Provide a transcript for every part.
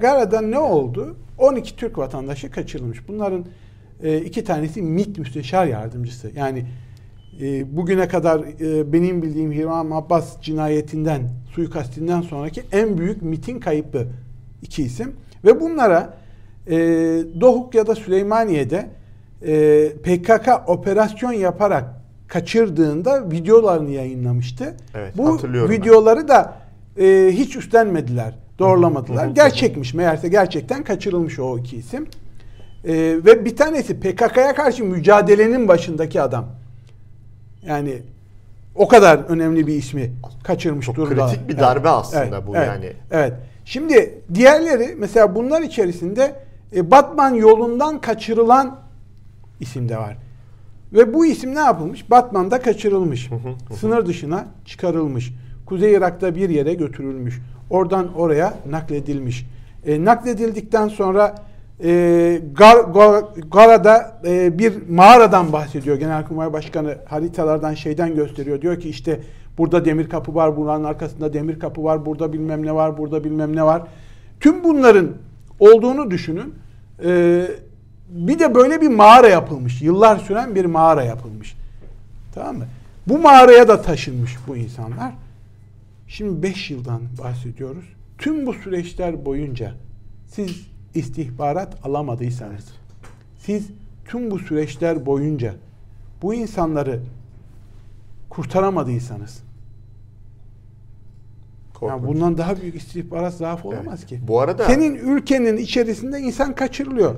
Gara'da ne oldu? 12 Türk vatandaşı kaçırılmış. Bunların e, iki tanesi MİT müsteşar yardımcısı. Yani e, bugüne kadar e, benim bildiğim Hiram Abbas cinayetinden, suikastinden sonraki en büyük MİT'in kayıplı iki isim. Ve bunlara e, Dohuk ya da Süleymaniye'de e, PKK operasyon yaparak kaçırdığında videolarını yayınlamıştı. Evet, Bu hatırlıyorum ben. videoları da e, hiç üstlenmediler, doğrulamadılar. Gerçekmiş meğerse gerçekten kaçırılmış o iki isim. E, ve bir tanesi PKK'ya karşı mücadelenin başındaki adam. Yani o kadar önemli bir ismi kaçırmış Çok durumda. kritik bir darbe aslında Evet, bu evet, yani. Evet. Şimdi diğerleri mesela bunlar içerisinde e, Batman yolundan kaçırılan isim de var. Ve bu isim ne yapılmış? Batman'da kaçırılmış. Sınır dışına çıkarılmış. Kuzey Irak'ta bir yere götürülmüş. Oradan oraya nakledilmiş. E, nakledildikten sonra e, Gar, Gar- Gara'da e, bir mağaradan bahsediyor Genelkurmay Başkanı. Haritalardan şeyden gösteriyor. Diyor ki işte burada demir kapı var, buranın arkasında demir kapı var, burada bilmem ne var, burada bilmem ne var. Tüm bunların olduğunu düşünün. E, bir de böyle bir mağara yapılmış. Yıllar süren bir mağara yapılmış. Tamam mı? Bu mağaraya da taşınmış bu insanlar. Şimdi 5 yıldan bahsediyoruz. Tüm bu süreçler boyunca siz istihbarat alamadıysanız, siz tüm bu süreçler boyunca bu insanları kurtaramadıysanız, yani bundan daha büyük istihbarat zaafı olamaz Evet. ki. Bu arada- senin ülkenin içerisinde insan kaçırılıyor.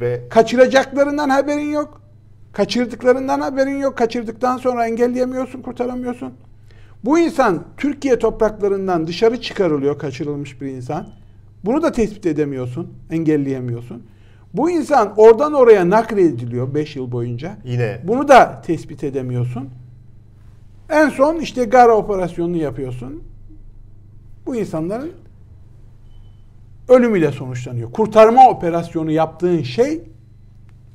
Ve Kaçıracaklarından haberin yok. Kaçırdıklarından haberin yok. Kaçırdıktan sonra engelleyemiyorsun, kurtaramıyorsun. Bu insan Türkiye topraklarından dışarı çıkarılıyor kaçırılmış bir insan. Bunu da tespit edemiyorsun, engelleyemiyorsun. Bu insan oradan oraya naklediliyor 5 yıl boyunca. yine Bunu da tespit edemiyorsun. En son işte Gara operasyonunu yapıyorsun. Bu insanların ölümüyle sonuçlanıyor. Kurtarma operasyonu yaptığın şey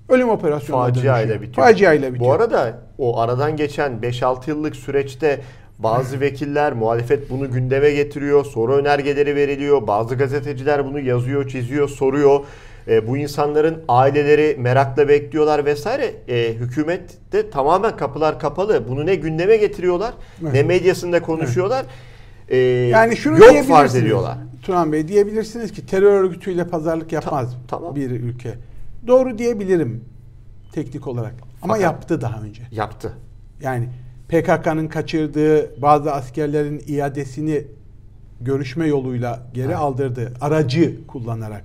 ölüm operasyonuna facia ile bitiyor. Facia ile bitiyor. Bu arada o aradan geçen 5-6 yıllık süreçte bazı vekiller, muhalefet bunu gündeme getiriyor. Soru önergeleri veriliyor. Bazı gazeteciler bunu yazıyor, çiziyor, soruyor. E, bu insanların aileleri merakla bekliyorlar vesaire. E, hükümette tamamen kapılar kapalı. Bunu ne gündeme getiriyorlar, Evet. ne medyasında konuşuyorlar. E, yani şunu yok farz ediyorlar. Turan Bey diyebilirsiniz ki terör örgütüyle pazarlık yapmaz tamam. bir ülke. Doğru diyebilirim teknik olarak. Ama Fakat- yaptı daha önce. Yaptı. Yani PKK'nın kaçırdığı bazı askerlerin iadesini görüşme yoluyla geri Evet. aldırdı. Aracı kullanarak.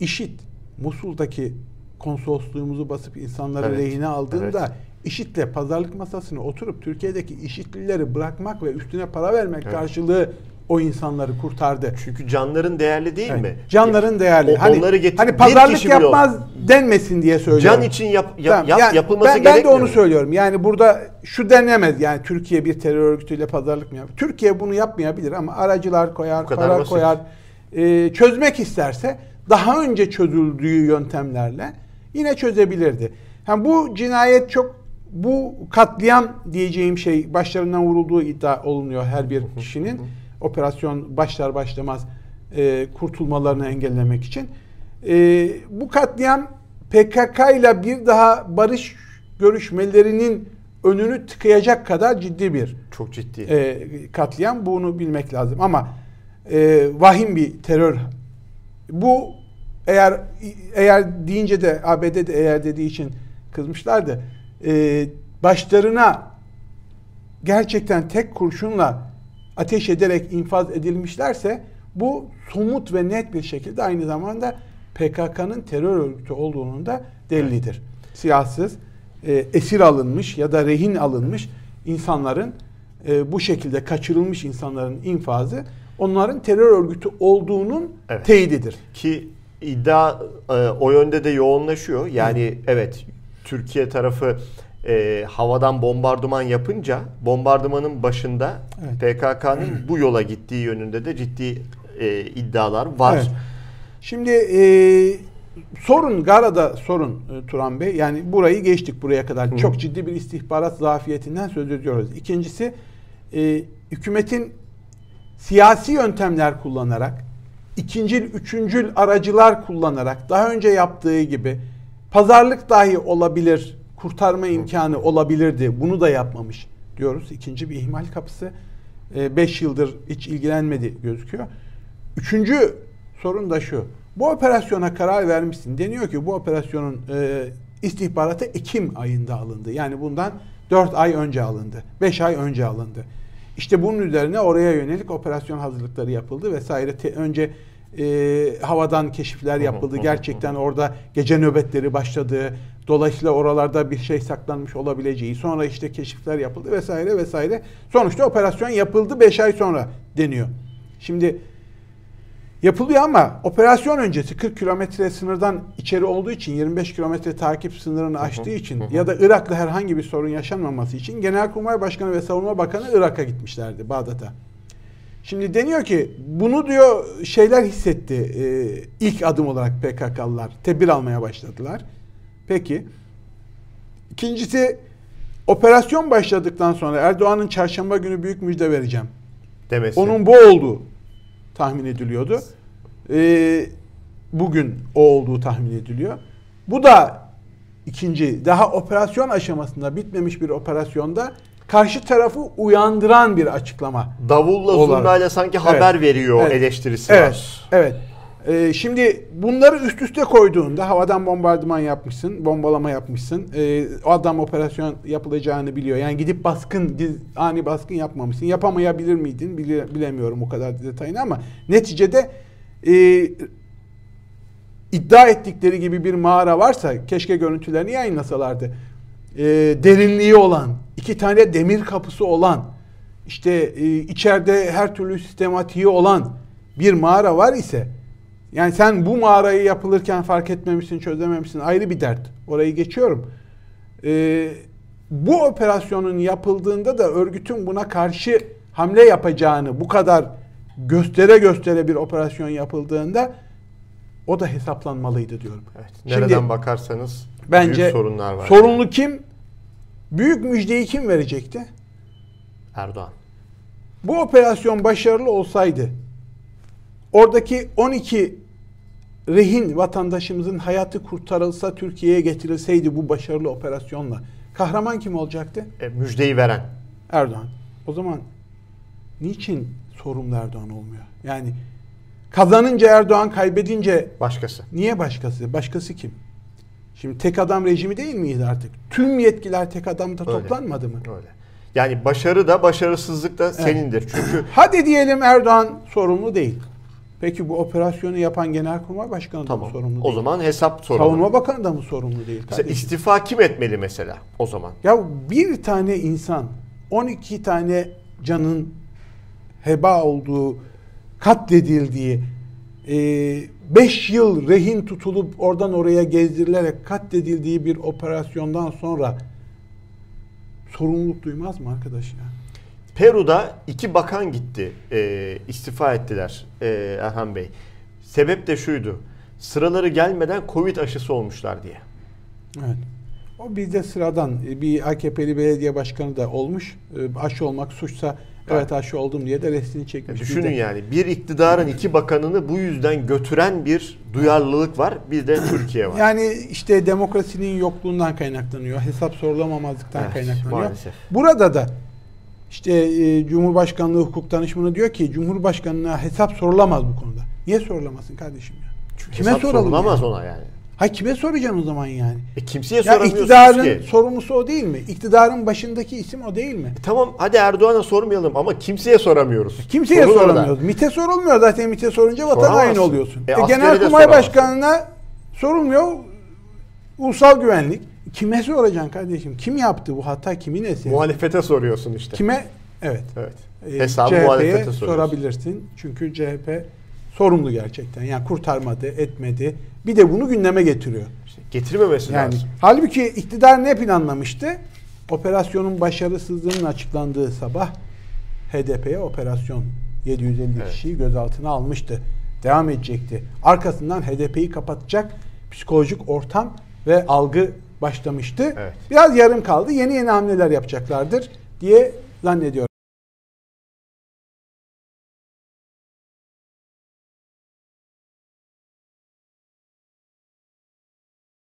İşit Musul'daki konsolosluğumuzu basıp insanları Evet. lehine aldığında Evet. IŞİD'le pazarlık masasına oturup Türkiye'deki IŞİD'lileri bırakmak ve üstüne para vermek Evet. karşılığı o insanları kurtardı. Çünkü canların değerli değil Evet. mi? Canların değerli. O- hani onları getir- hani pazarlık yapmaz denmesin diye söylüyorum. Can için yap, yap- Tamam, yap- yani yapılması ben, ben de onu mu? söylüyorum. Yani burada şu denemez. Yani Türkiye bir terör örgütüyle pazarlık mı yapıyor? Türkiye bunu yapmayabilir ama aracılar koyar, para basit. koyar. Ee, çözmek isterse daha önce çözüldüğü yöntemlerle yine çözebilirdi. Yani bu cinayet çok bu katliam diyeceğim şey başlarından vurulduğu iddia olunuyor her bir kişinin. Operasyon başlar başlamaz e, kurtulmalarını engellemek için. E, bu katliam PKK ile bir daha barış görüşmelerinin önünü tıkayacak kadar ciddi bir Çok ciddi. e, katliam. Bunu bilmek lazım. Ama e, vahim bir terör. Bu eğer eğer deyince de ABD de eğer dediği için kızmışlardı. E, başlarına gerçekten tek kurşunla ateş ederek infaz edilmişlerse bu somut ve net bir şekilde aynı zamanda PKK'nın terör örgütü olduğunun da delilidir. Silahsız, e, esir alınmış ya da rehin alınmış insanların e, bu şekilde kaçırılmış insanların infazı onların terör örgütü olduğunun Evet. teyididir. Ki iddia e, o yönde de yoğunlaşıyor. Yani evet Türkiye tarafı e, havadan bombardıman yapınca bombardımanın başında Evet. PKK'nın bu yola gittiği yönünde de ciddi e, iddialar var. Evet. Şimdi e, sorun Gara'da sorun e, Turan Bey. Yani burayı geçtik buraya kadar. Hı. Çok ciddi bir istihbarat zafiyetinden söz ediyoruz. İkincisi e, hükümetin siyasi yöntemler kullanarak ikincil, üçüncül aracılar kullanarak daha önce yaptığı gibi pazarlık dahi olabilir, kurtarma imkanı olabilirdi. Bunu da yapmamış diyoruz. İkinci bir ihmal kapısı. 5 yıldır hiç ilgilenmedi gözüküyor. Üçüncü sorun da şu. Bu operasyona karar vermişsin. Deniyor ki bu operasyonun e, istihbaratı Ekim ayında alındı. Yani bundan 4 ay önce alındı. 5 ay önce alındı. İşte bunun üzerine oraya yönelik operasyon hazırlıkları yapıldı vesaire. Te, önce e, havadan keşifler yapıldı. Gerçekten orada gece nöbetleri başladı. Dolayısıyla oralarda bir şey saklanmış olabileceği. Sonra işte keşifler yapıldı vesaire vesaire. Sonuçta operasyon yapıldı 5 ay sonra deniyor. Şimdi yapılıyor ama operasyon öncesi 40 kilometre sınırdan içeri olduğu için 25 kilometre takip sınırını aştığı için ya da Irak'la herhangi bir sorun yaşanmaması için Genelkurmay Başkanı ve Savunma Bakanı Irak'a gitmişlerdi Bağdat'a. Şimdi deniyor ki bunu diyor şeyler hissetti e, ilk adım olarak PKK'lılar tedbir almaya başladılar. Peki. İkincisi operasyon başladıktan sonra Erdoğan'ın çarşamba günü büyük müjde vereceğim. Demesi. Onun bu olduğu tahmin ediliyordu. Ee, bugün o olduğu tahmin ediliyor. Bu da ikinci daha operasyon aşamasında bitmemiş bir operasyonda karşı tarafı uyandıran bir açıklama. Davulla olarak. zurnayla sanki haber Evet. veriyor Evet. eleştirisi Evet, var. evet. Ee, şimdi bunları üst üste koyduğunda havadan bombardıman yapmışsın, bombalama yapmışsın. Ee, o adam operasyon yapılacağını biliyor. Yani gidip baskın, ani baskın yapmamışsın. Yapamayabilir miydin? Bile- bilemiyorum o kadar detayını ama neticede e, iddia ettikleri gibi bir mağara varsa keşke görüntülerini yayınlasalardı. Ee, derinliği olan, iki tane demir kapısı olan, işte e, içeride her türlü sistematiği olan bir mağara var ise yani sen bu mağarayı yapılırken fark etmemişsin, çözememişsin ayrı bir dert. Orayı geçiyorum. Ee, bu operasyonun yapıldığında da örgütün buna karşı hamle yapacağını bu kadar göstere göstere bir operasyon yapıldığında o da hesaplanmalıydı diyorum. Evet. Şimdi- Nereden bakarsanız Bence büyük sorunlar var. sorumlu kim? Büyük müjdeyi kim verecekti? Erdoğan. Bu operasyon başarılı olsaydı oradaki 12 rehin vatandaşımızın hayatı kurtarılsa Türkiye'ye getirilseydi bu başarılı operasyonla kahraman kim olacaktı? E, müjdeyi veren. Erdoğan. O zaman niçin sorumlu Erdoğan olmuyor? Yani kazanınca Erdoğan kaybedince Başkası. niye başkası? Başkası kim? Şimdi tek adam rejimi değil miydi artık? Tüm yetkiler tek adamda Öyle. toplanmadı mı? Öyle. Yani başarı da başarısızlık da senindir. Çünkü Hadi diyelim Erdoğan sorumlu değil. Peki bu operasyonu yapan Genelkurmay Başkanı da tamam. mı sorumlu O değil? zaman hesap soralım. Savunma Bakanı da mı sorumlu değil? Mesela istifa kim etmeli mesela o zaman? Ya bir tane insan 12 tane canın heba olduğu, katledildiği, 5 yıl rehin tutulup oradan oraya gezdirilerek katledildiği bir operasyondan sonra sorumluluk duymaz mı arkadaş ya? Peru'da iki bakan gitti, e, istifa ettiler e, Erhan Bey. Sebep de şuydu, sıraları gelmeden Covid aşısı olmuşlar diye. Evet. O bizde sıradan e, bir AKP'li belediye başkanı da olmuş. E, Aşı olmak suçsa evet aşı oldum diye de resmini çekmiş. Düşünün Bizde- yani bir iktidarın iki bakanını bu yüzden götüren bir duyarlılık var. Bir de Türkiye var. Yani işte demokrasinin yokluğundan kaynaklanıyor. Hesap sorulamamazlıktan Evet, kaynaklanıyor. maalesef. Burada da işte e, Cumhurbaşkanlığı hukuk danışmanı diyor ki Cumhurbaşkanına hesap sorulamaz bu konuda. Niye sorulamasın kardeşim ya? Kime Hesap soralım sorulamaz yani? ona yani. Ha kime soracaksın o zaman yani? E kimseye Ya soramıyorsunuz iktidarın ki. sorumlusu o değil mi? İktidarın başındaki isim o değil mi? E tamam hadi Erdoğan'a sormayalım ama kimseye soramıyoruz. Kimseye Sorun orada. soramıyoruz. MİT'e sorulmuyor zaten MİT'e sorunca vatan haini oluyorsun. E, E, Genelkurmay. Başkanı'na sorulmuyor. Ulusal güvenlik. Kime soracaksın kardeşim? Kim yaptı bu hata? Kimin eseri? Muhalefete soruyorsun işte. Kime? Evet. Evet. E, Hesabı CHP'ye muhalefete soruyorsun. sorabilirsin. Çünkü CHP sorumlu gerçekten. Yani kurtarmadı, etmedi. Bir de bunu gündeme getiriyor. İşte getirmemesi Yani lazım. halbuki iktidar ne planlamıştı? Operasyonun başarısızlığının açıklandığı sabah HDP'ye operasyon 750 Evet. kişiyi gözaltına almıştı. Devam edecekti. Arkasından HDP'yi kapatacak psikolojik ortam ve algı başlamıştı. Evet. Biraz yarım kaldı. Yeni yeni hamleler yapacaklardır diye zannediyorum.